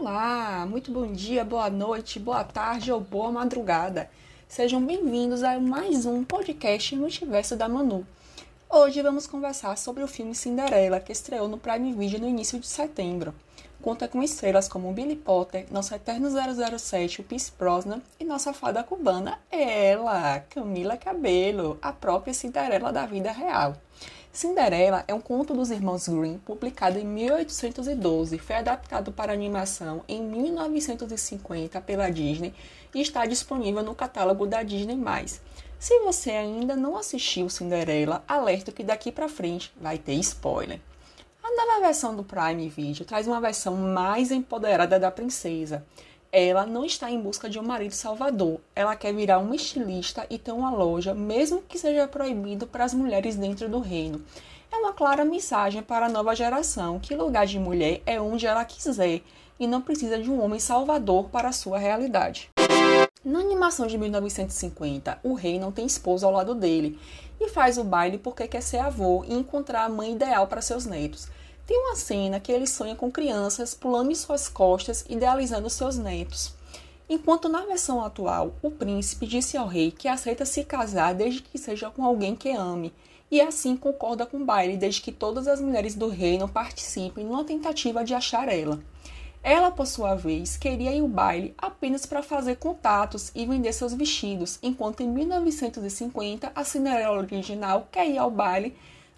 Olá, muito bom dia, boa noite, boa tarde ou boa madrugada. Sejam bem-vindos a mais um podcast Multiverso da Manu. Hoje vamos conversar sobre o filme Cinderela, que estreou no Prime Video no início de setembro. Conta com estrelas como Billy Potter, nosso eterno 007, o Pierce Brosnan e nossa fada cubana, ela, Camila Cabello, a própria Cinderela da vida real. Cinderela é um conto dos irmãos Grimm, publicado em 1812, foi adaptado para animação em 1950 pela Disney e está disponível no catálogo da Disney+. Se você ainda não assistiu Cinderela, alerta que daqui para frente vai ter spoiler. A nova versão do Prime Video traz uma versão mais empoderada da princesa. Ela não está em busca de um marido salvador. Ela quer virar uma estilista e ter uma loja, mesmo que seja proibido para as mulheres dentro do reino. É uma clara mensagem para a nova geração que lugar de mulher é onde ela quiser e não precisa de um homem salvador para a sua realidade. Na animação de 1950, o rei não tem esposa ao lado dele e faz o baile porque quer ser avô e encontrar a mãe ideal para seus netos. Tem uma cena que ele sonha com crianças pulando em suas costas, idealizando seus netos. Enquanto na versão atual, o príncipe disse ao rei que aceita se casar desde que seja com alguém que ame, e assim concorda com o baile desde que todas as mulheres do reino participem numa tentativa de achar ela. Ela, por sua vez, queria ir ao baile apenas para fazer contatos e vender seus vestidos, enquanto em 1950 a Cinderela original quer ir ao baile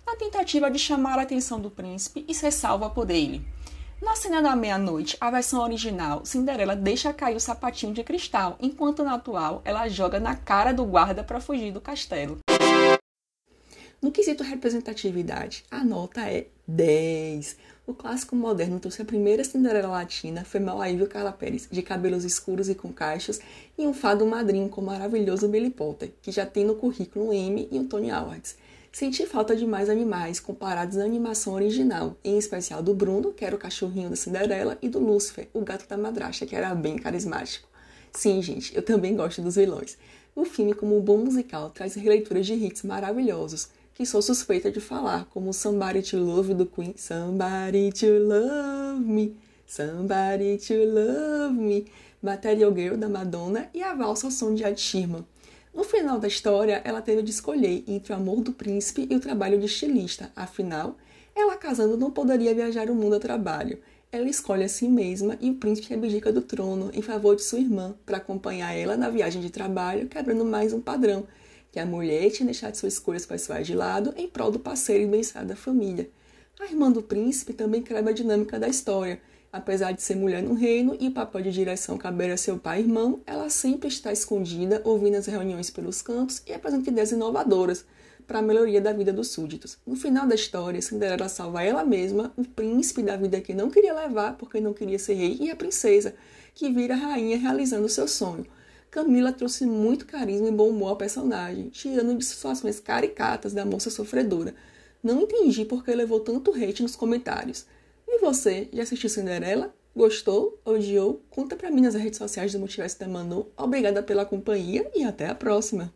na tentativa de chamar a atenção do príncipe e ser salva por ele. Na cena da meia-noite, a versão original, Cinderela deixa cair o sapatinho de cristal, enquanto na atual ela joga na cara do guarda para fugir do castelo. No quesito representatividade, a nota é 10. O clássico moderno trouxe a primeira Cinderela latina, foi Malaível Carla Pérez, de cabelos escuros e com caixas, e um fado madrinho com o maravilhoso Billy Potter, que já tem no currículo um Emmy e um Tony Awards. Senti falta de mais animais comparados à animação original, em especial do Bruno, que era o cachorrinho da Cinderela, e do Lúcifer, o gato da madrasta, que era bem carismático. Sim, gente, eu também gosto dos vilões. O filme, como um bom musical, traz releituras de hits maravilhosos, que sou suspeita de falar, como Somebody to Love do Queen, Somebody to Love Me, Somebody to Love Me, Material Girl da Madonna e a valsa ao som de Ed Sheeran. No final da história, ela teve de escolher entre o amor do príncipe e o trabalho de estilista. Afinal, ela casando não poderia viajar o mundo a trabalho. Ela escolhe a si mesma e o príncipe abdica do trono em favor de sua irmã para acompanhar ela na viagem de trabalho, quebrando mais um padrão, que a mulher tinha deixado suas escolhas pessoais de lado em prol do parceiro e bem-estar da família. A irmã do príncipe também quebra a dinâmica da história, Apesar de ser mulher no reino e o papel de direção caber a seu pai e irmão, ela sempre está escondida, ouvindo as reuniões pelos cantos e apresenta ideias inovadoras para a melhoria da vida dos súditos. No final da história, Cinderela salva ela mesma, o príncipe da vida que não queria levar porque não queria ser rei, e a princesa, que vira rainha realizando seu sonho. Camila trouxe muito carisma e bom humor ao personagem, tirando de situações caricatas da moça sofredora. Não entendi por que levou tanto hate nos comentários. E você, já assistiu Cinderela? Gostou? Odiou? Conta pra mim nas redes sociais do Multiverso da Manu. Obrigada pela companhia e até a próxima!